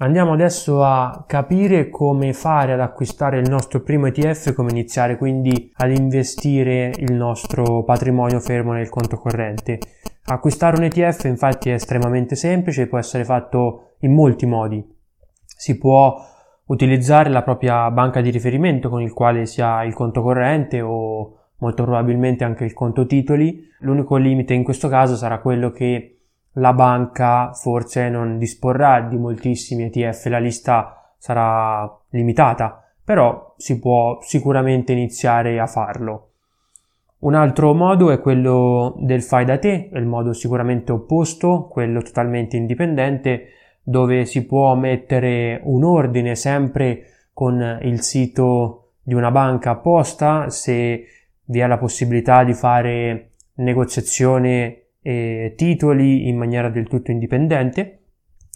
Andiamo adesso a capire come fare ad acquistare il nostro primo ETF, come iniziare quindi ad investire il nostro patrimonio fermo nel conto corrente. Acquistare un ETF infatti è estremamente semplice, può essere fatto in molti modi. Si può utilizzare la propria banca di riferimento con il quale si ha il conto corrente o molto probabilmente anche il conto titoli. L'unico limite in questo caso sarà quello che la banca forse non disporrà di moltissimi ETF, la lista sarà limitata, però si può sicuramente iniziare a farlo. Un altro modo è quello del fai da te, è il modo sicuramente opposto, quello totalmente indipendente, dove si può mettere un ordine sempre con il sito di una banca apposta, se vi è la possibilità di fare negoziazione eh, titoli in maniera del tutto indipendente,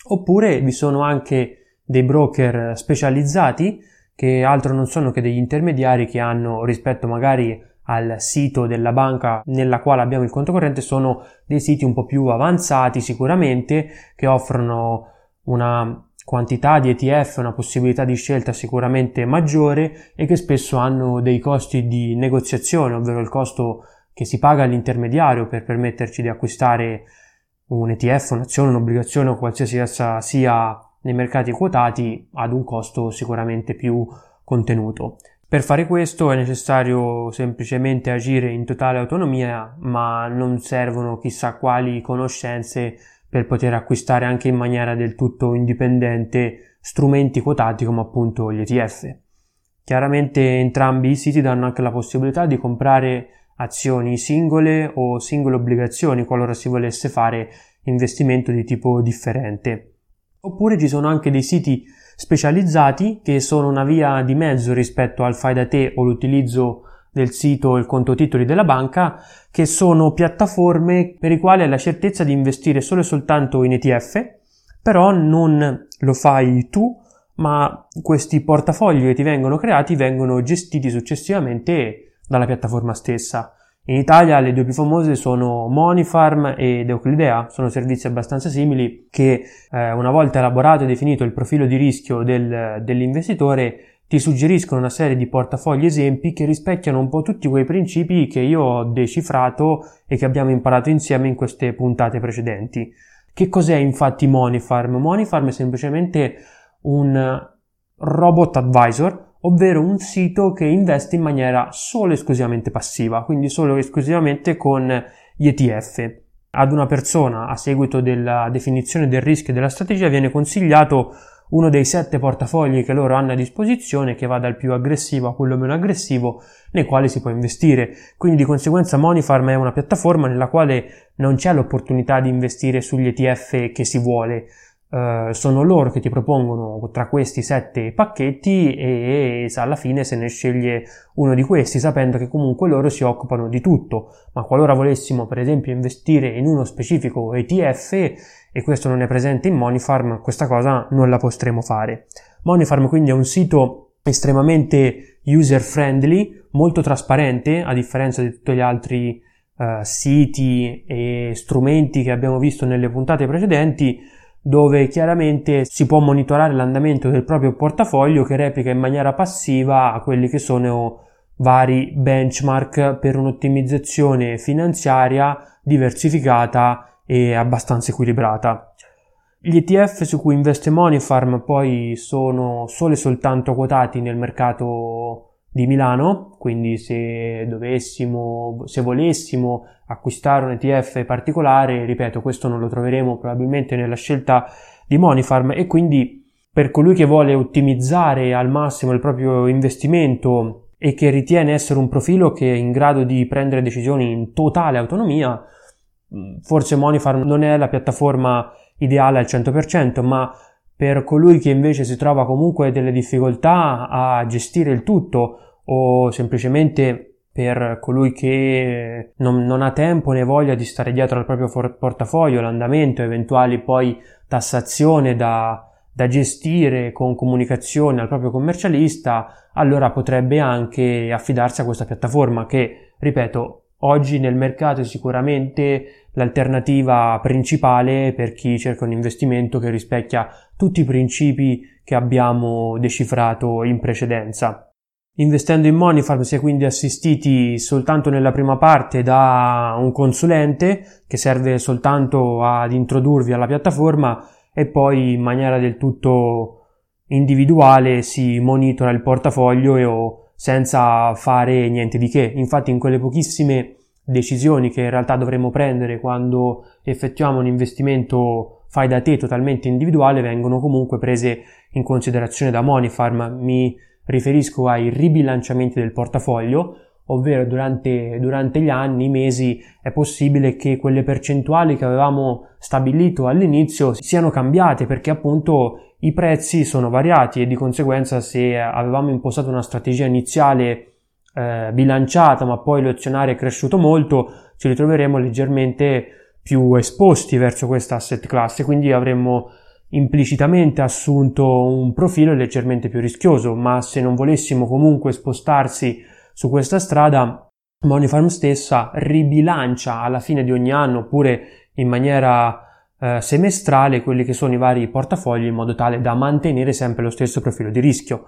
oppure vi sono anche dei broker specializzati che altro non sono che degli intermediari che hanno rispetto magari al sito della banca nella quale abbiamo il conto corrente sono dei siti un po' più avanzati sicuramente che offrono una quantità di ETF, una possibilità di scelta sicuramente maggiore e che spesso hanno dei costi di negoziazione, ovvero il costo che si paga all'intermediario per permetterci di acquistare un ETF, un'azione, un'obbligazione o qualsiasi essa sia nei mercati quotati ad un costo sicuramente più contenuto. Per fare questo è necessario semplicemente agire in totale autonomia, ma non servono chissà quali conoscenze per poter acquistare anche in maniera del tutto indipendente strumenti quotati come appunto gli ETF. Chiaramente entrambi i siti danno anche la possibilità di comprare azioni singole o singole obbligazioni qualora si volesse fare investimento di tipo differente. Oppure ci sono anche dei siti specializzati che sono una via di mezzo rispetto al fai da te o l'utilizzo del sito o il conto titoli della banca, che sono piattaforme per i quali hai la certezza di investire solo e soltanto in ETF, però non lo fai tu, ma questi portafogli che ti vengono creati vengono gestiti successivamente dalla piattaforma stessa. In Italia le due più famose sono Monifarm ed Euclidea, sono servizi abbastanza simili che eh, una volta elaborato e definito il profilo di rischio del, dell'investitore ti suggeriscono una serie di portafogli esempi che rispecchiano un po' tutti quei principi che io ho decifrato e che abbiamo imparato insieme in queste puntate precedenti. Che cos'è infatti Monifarm? Monifarm è semplicemente un robot advisor ovvero un sito che investe in maniera solo e esclusivamente passiva, quindi solo e esclusivamente con gli ETF. Ad una persona, a seguito della definizione del rischio e della strategia, viene consigliato uno dei sette portafogli che loro hanno a disposizione, che va dal più aggressivo a quello meno aggressivo, nei quali si può investire. Quindi di conseguenza Monifarm è una piattaforma nella quale non c'è l'opportunità di investire sugli ETF che si vuole, Uh, sono loro che ti propongono tra questi sette pacchetti e, e alla fine se ne sceglie uno di questi sapendo che comunque loro si occupano di tutto. Ma qualora volessimo per esempio investire in uno specifico ETF e questo non è presente in Monifarm questa cosa non la potremo fare. Monifarm quindi è un sito estremamente user friendly molto trasparente a differenza di tutti gli altri uh, siti e strumenti che abbiamo visto nelle puntate precedenti dove chiaramente si può monitorare l'andamento del proprio portafoglio che replica in maniera passiva a quelli che sono vari benchmark per un'ottimizzazione finanziaria diversificata e abbastanza equilibrata. Gli ETF su cui investe Monifarm poi sono solo e soltanto quotati nel mercato di Milano, quindi se dovessimo, se volessimo acquistare un ETF particolare, ripeto, questo non lo troveremo probabilmente nella scelta di Monifarm e quindi per colui che vuole ottimizzare al massimo il proprio investimento e che ritiene essere un profilo che è in grado di prendere decisioni in totale autonomia, forse Monifarm non è la piattaforma ideale al 100%, ma per colui che invece si trova comunque delle difficoltà a gestire il tutto o semplicemente per colui che non, non, ha tempo né voglia di stare dietro al proprio for- portafoglio, l'andamento, eventuali poi tassazione da, da gestire con comunicazione al proprio commercialista, allora potrebbe anche affidarsi a questa piattaforma che, ripeto, oggi nel mercato è sicuramente l'alternativa principale per chi cerca un investimento che rispecchia tutti i principi che abbiamo decifrato in precedenza. Investendo in Monifarm si è quindi assistiti soltanto nella prima parte da un consulente che serve soltanto ad introdurvi alla piattaforma e poi in maniera del tutto individuale si monitora il portafoglio e o senza fare niente di che. Infatti in quelle pochissime decisioni che in realtà dovremmo prendere quando effettuiamo un investimento fai da te totalmente individuale vengono comunque prese in considerazione da Monifarm. Mi riferisco ai ribilanciamenti del portafoglio, ovvero durante, durante gli anni, i mesi, è possibile che quelle percentuali che avevamo stabilito all'inizio siano cambiate perché appunto i prezzi sono variati e di conseguenza se avevamo impostato una strategia iniziale eh, bilanciata ma poi l'azionario è cresciuto molto, ci ritroveremo leggermente più esposti verso questa asset class, quindi avremmo implicitamente assunto un profilo leggermente più rischioso, ma se non volessimo comunque spostarsi su questa strada, Moneyfarm stessa ribilancia alla fine di ogni anno oppure in maniera eh, semestrale quelli che sono i vari portafogli in modo tale da mantenere sempre lo stesso profilo di rischio.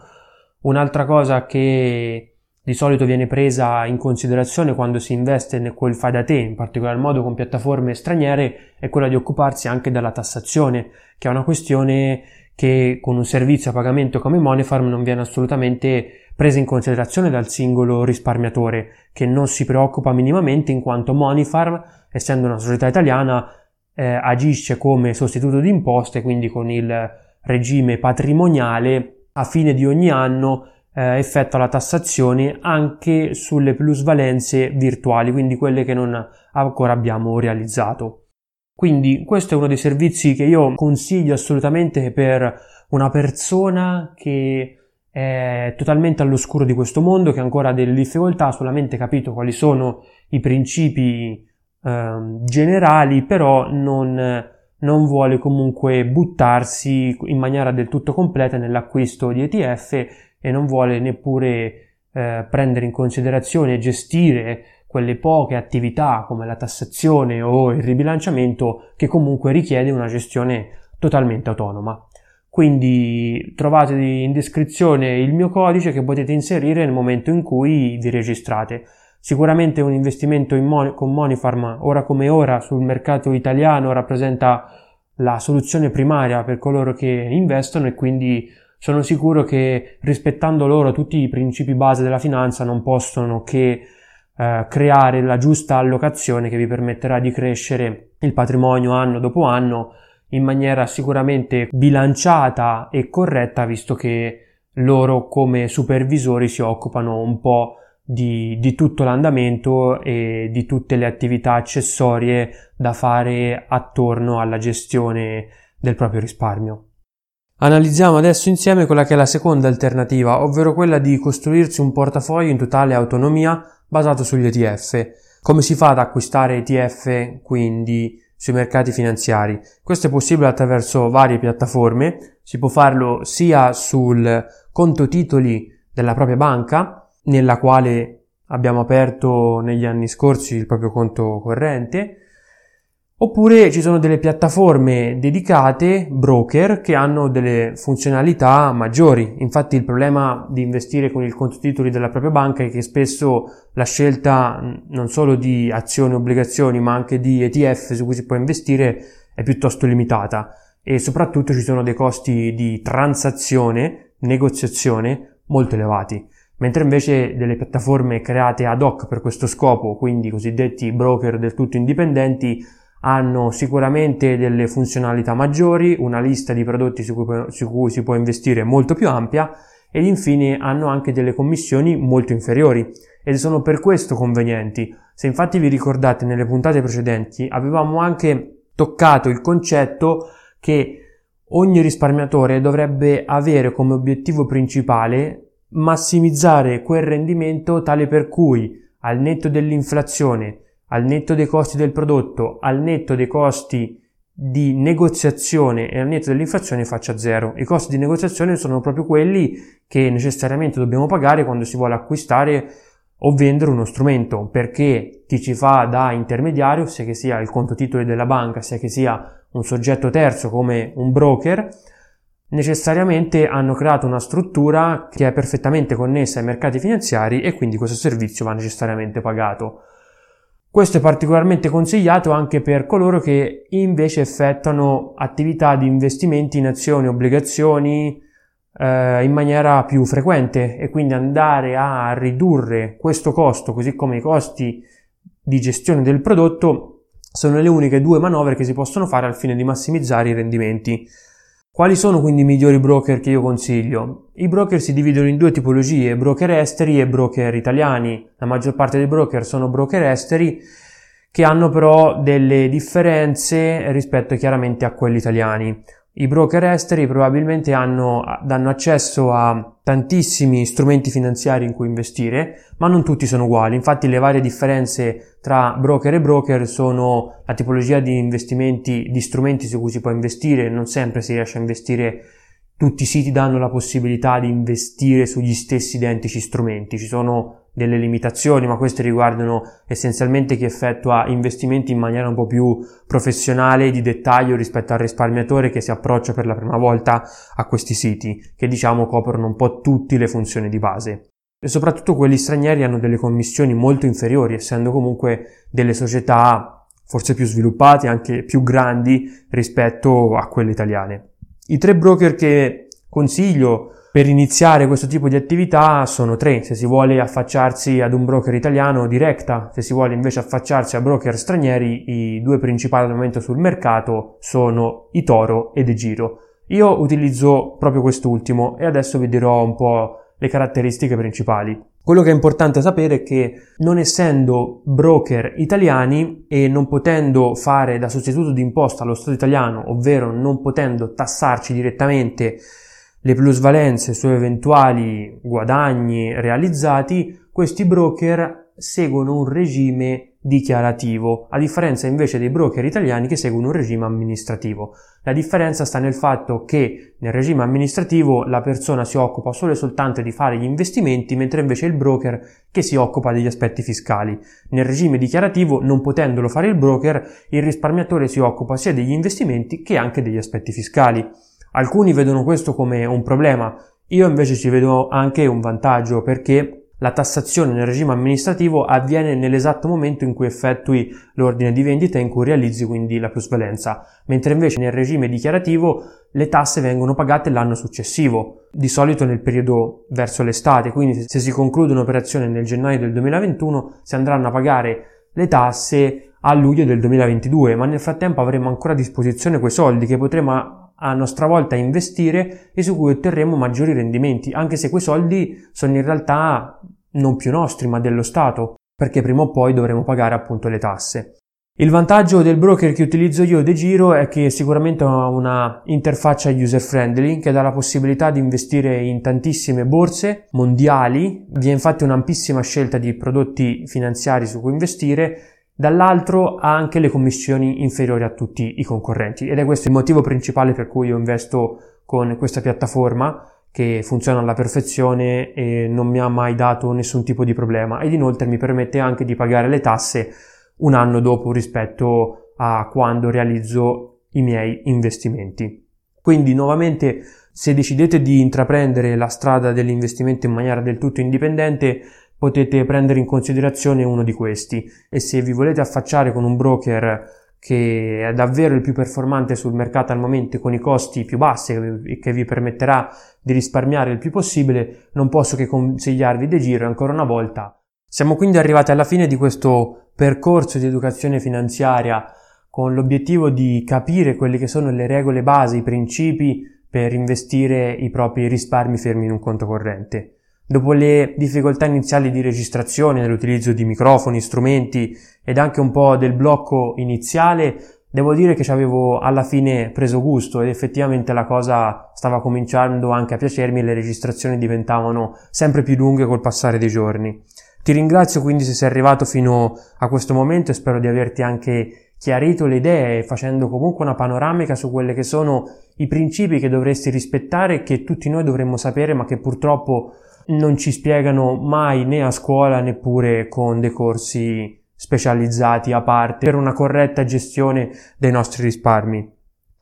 Un'altra cosa che di solito viene presa in considerazione quando si investe nel quel fai da te, in particolar modo con piattaforme straniere, è quella di occuparsi anche della tassazione, che è una questione che con un servizio a pagamento come Moneyfarm non viene assolutamente presa in considerazione dal singolo risparmiatore, che non si preoccupa minimamente in quanto Moneyfarm, essendo una società italiana, eh, agisce come sostituto di imposte, quindi con il regime patrimoniale a fine di ogni anno eh, effettua la tassazione anche sulle plusvalenze virtuali, quindi quelle che non ancora abbiamo realizzato. Quindi questo è uno dei servizi che io consiglio assolutamente per una persona che è totalmente all'oscuro di questo mondo, che ancora ha delle difficoltà, ha solamente capito quali sono i principi eh, generali, però non, non vuole comunque buttarsi in maniera del tutto completa nell'acquisto di ETF e non vuole neppure eh, prendere in considerazione e gestire quelle poche attività come la tassazione o il ribilanciamento che comunque richiede una gestione totalmente autonoma. Quindi trovate in descrizione il mio codice che potete inserire nel momento in cui vi registrate. Sicuramente un investimento Mon- con Monifarm ora come ora sul mercato italiano rappresenta la soluzione primaria per coloro che investono e quindi sono sicuro che rispettando loro tutti i principi base della finanza non possono che eh, creare la giusta allocazione che vi permetterà di crescere il patrimonio anno dopo anno in maniera sicuramente bilanciata e corretta visto che loro come supervisori si occupano un po' di, di, tutto l'andamento e di tutte le attività accessorie da fare attorno alla gestione del proprio risparmio. Analizziamo adesso insieme quella che è la seconda alternativa, ovvero quella di costruirsi un portafoglio in totale autonomia basato sugli ETF. Come si fa ad acquistare ETF quindi sui mercati finanziari? Questo è possibile attraverso varie piattaforme, si può farlo sia sul conto titoli della propria banca, nella quale abbiamo aperto negli anni scorsi il proprio conto corrente, Oppure ci sono delle piattaforme dedicate, broker, che hanno delle funzionalità maggiori. Infatti il problema di investire con il conto titoli della propria banca è che spesso la scelta non solo di azioni e obbligazioni, ma anche di ETF su cui si può investire è piuttosto limitata e soprattutto ci sono dei costi di transazione, negoziazione molto elevati. Mentre invece delle piattaforme create ad hoc per questo scopo, quindi cosiddetti broker del tutto indipendenti, hanno sicuramente delle funzionalità maggiori, una lista di prodotti su cui, su cui, si può investire molto più ampia ed infine hanno anche delle commissioni molto inferiori ed sono per questo convenienti. Se infatti vi ricordate nelle puntate precedenti avevamo anche toccato il concetto che ogni risparmiatore dovrebbe avere come obiettivo principale massimizzare quel rendimento tale per cui al netto dell'inflazione al netto dei costi del prodotto, al netto dei costi di negoziazione e al netto dell'inflazione faccia zero. I costi di negoziazione sono proprio quelli che necessariamente dobbiamo pagare quando si vuole acquistare o vendere uno strumento, perché chi ci fa da intermediario, sia che sia il conto titoli della banca, sia che sia un soggetto terzo come un broker, necessariamente hanno creato una struttura che è perfettamente connessa ai mercati finanziari e quindi questo servizio va necessariamente pagato. Questo è particolarmente consigliato anche per coloro che invece effettuano attività di investimenti in azioni, obbligazioni eh, in maniera più frequente e quindi andare a ridurre questo costo, così come i costi di gestione del prodotto, sono le uniche due manovre che si possono fare al fine di massimizzare i rendimenti. Quali sono quindi i migliori broker che io consiglio? I broker si dividono in due tipologie, broker esteri e broker italiani. La maggior parte dei broker sono broker esteri che hanno però delle differenze rispetto chiaramente a quelli italiani. I broker esteri probabilmente hanno, danno accesso a tantissimi strumenti finanziari in cui investire, ma non tutti sono uguali. Infatti le varie differenze tra broker e broker sono la tipologia di investimenti, di strumenti su cui si può investire, non sempre si riesce a investire tutti i siti danno la possibilità di investire sugli stessi identici strumenti. Ci sono delle limitazioni, ma queste riguardano essenzialmente chi effettua investimenti in maniera un po' più professionale e di dettaglio rispetto al risparmiatore che si approccia per la prima volta a questi siti, che diciamo coprono un po' tutte le funzioni di base. E soprattutto quelli stranieri hanno delle commissioni molto inferiori, essendo comunque delle società forse più sviluppate, anche più grandi rispetto a quelle italiane. I tre broker che consiglio per iniziare questo tipo di attività sono tre. Se si vuole affacciarsi ad un broker italiano, Directa. Se si vuole invece affacciarsi a broker stranieri, i due principali al momento sul mercato sono Itoro ed Egiro. Io utilizzo proprio quest'ultimo e adesso vi dirò un po' le caratteristiche principali. Quello che è importante sapere è che non essendo broker italiani e non potendo fare da sostituto di imposta allo Stato italiano, ovvero non potendo tassarci direttamente le plusvalenze su eventuali guadagni realizzati, questi broker seguono un regime dichiarativo, a differenza invece dei broker italiani che seguono un regime amministrativo. La differenza sta nel fatto che nel regime amministrativo la persona si occupa solo e soltanto di fare gli investimenti, mentre invece il broker che si occupa degli aspetti fiscali. Nel regime dichiarativo, non potendolo fare il broker, il risparmiatore si occupa sia degli investimenti che anche degli aspetti fiscali. Alcuni vedono questo come un problema, io invece ci vedo anche un vantaggio perché la tassazione nel regime amministrativo avviene nell'esatto momento in cui effettui l'ordine di vendita e in cui realizzi quindi la plusvalenza, mentre invece nel regime dichiarativo le tasse vengono pagate l'anno successivo, di solito nel periodo verso l'estate, quindi se si conclude un'operazione nel gennaio del 2021 si andranno a pagare le tasse a luglio del 2022, ma nel frattempo avremo ancora a disposizione quei soldi che potremo a nostra volta investire e su cui otterremo maggiori rendimenti, anche se quei soldi sono in realtà non più nostri ma dello Stato, perché prima o poi dovremo pagare appunto le tasse. Il vantaggio del broker che utilizzo io De Giro è che sicuramente ha una interfaccia user friendly che dà la possibilità di investire in tantissime borse mondiali, vi è infatti un'ampissima scelta di prodotti finanziari su cui investire dall'altro ha anche le commissioni inferiori a tutti i concorrenti ed è questo il motivo principale per cui io investo con questa piattaforma che funziona alla perfezione e non mi ha mai dato nessun tipo di problema ed inoltre mi permette anche di pagare le tasse un anno dopo rispetto a quando realizzo i miei investimenti. Quindi nuovamente se decidete di intraprendere la strada dell'investimento in maniera del tutto indipendente potete prendere in considerazione uno di questi e se vi volete affacciare con un broker che è davvero il più performante sul mercato al momento con i costi più bassi e che vi permetterà di risparmiare il più possibile, non posso che consigliarvi De Giro ancora una volta. Siamo quindi arrivati alla fine di questo percorso di educazione finanziaria con l'obiettivo di capire quelle che sono le regole base, i principi per investire i propri risparmi fermi in un conto corrente. Dopo le difficoltà iniziali di registrazione, nell'utilizzo di microfoni, strumenti ed anche un po' del blocco iniziale, devo dire che ci avevo alla fine preso gusto ed effettivamente la cosa stava cominciando anche a piacermi e le registrazioni diventavano sempre più lunghe col passare dei giorni. Ti ringrazio quindi se sei arrivato fino a questo momento e spero di averti anche chiarito le idee facendo comunque una panoramica su quelli che sono i principi che dovresti rispettare e che tutti noi dovremmo sapere ma che purtroppo non ci spiegano mai né a scuola neppure con dei corsi specializzati a parte per una corretta gestione dei nostri risparmi.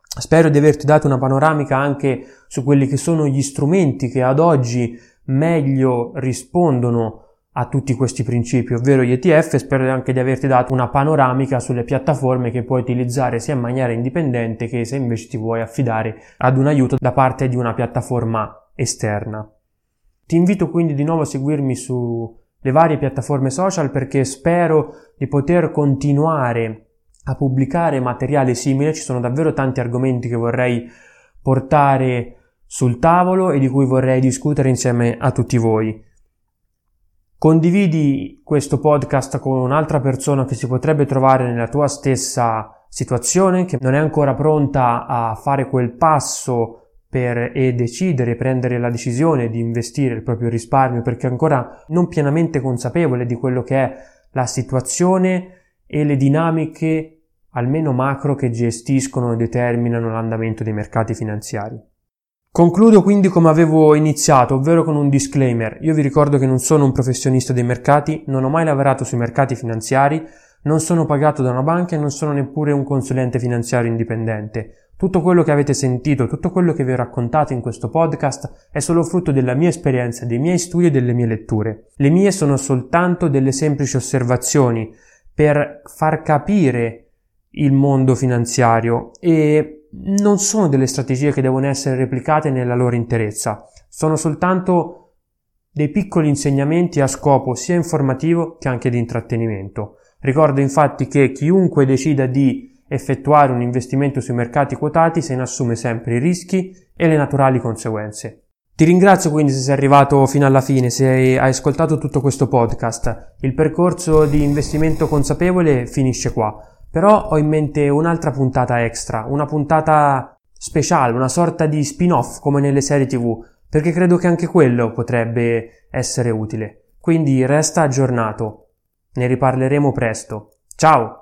Spero di averti dato una panoramica anche su quelli che sono gli strumenti che ad oggi meglio rispondono a tutti questi principi, ovvero gli ETF, spero anche di averti dato una panoramica sulle piattaforme che puoi utilizzare sia in maniera indipendente che se invece ti vuoi affidare ad un aiuto da parte di una piattaforma esterna. Ti invito quindi di nuovo a seguirmi sulle varie piattaforme social perché spero di poter continuare a pubblicare materiale simile. Ci sono davvero tanti argomenti che vorrei portare sul tavolo e di cui vorrei discutere insieme a tutti voi. Condividi questo podcast con un'altra persona che si potrebbe trovare nella tua stessa situazione, che non è ancora pronta a fare quel passo per, e decidere, prendere la decisione di investire il proprio risparmio perché ancora non pienamente consapevole di quello che è la situazione e le dinamiche almeno macro che gestiscono e determinano l'andamento dei mercati finanziari. Concludo quindi come avevo iniziato, ovvero con un disclaimer. Io vi ricordo che non sono un professionista dei mercati, non ho mai lavorato sui mercati finanziari, non sono pagato da una banca e non sono neppure un consulente finanziario indipendente. Tutto quello che avete sentito, tutto quello che vi ho raccontato in questo podcast è solo frutto della mia esperienza, dei miei studi e delle mie letture. Le mie sono soltanto delle semplici osservazioni per far capire il mondo finanziario e non sono delle strategie che devono essere replicate nella loro interezza, sono soltanto dei piccoli insegnamenti a scopo sia informativo che anche di intrattenimento. Ricordo infatti che chiunque decida di effettuare un investimento sui mercati quotati se ne assume sempre i rischi e le naturali conseguenze. Ti ringrazio quindi se sei arrivato fino alla fine, se hai ascoltato tutto questo podcast. Il percorso di investimento consapevole finisce qua, però ho in mente un'altra puntata extra, una puntata speciale, una sorta di spin-off come nelle serie tv, perché credo che anche quello potrebbe essere utile. Quindi resta aggiornato. Ne riparleremo presto. Ciao!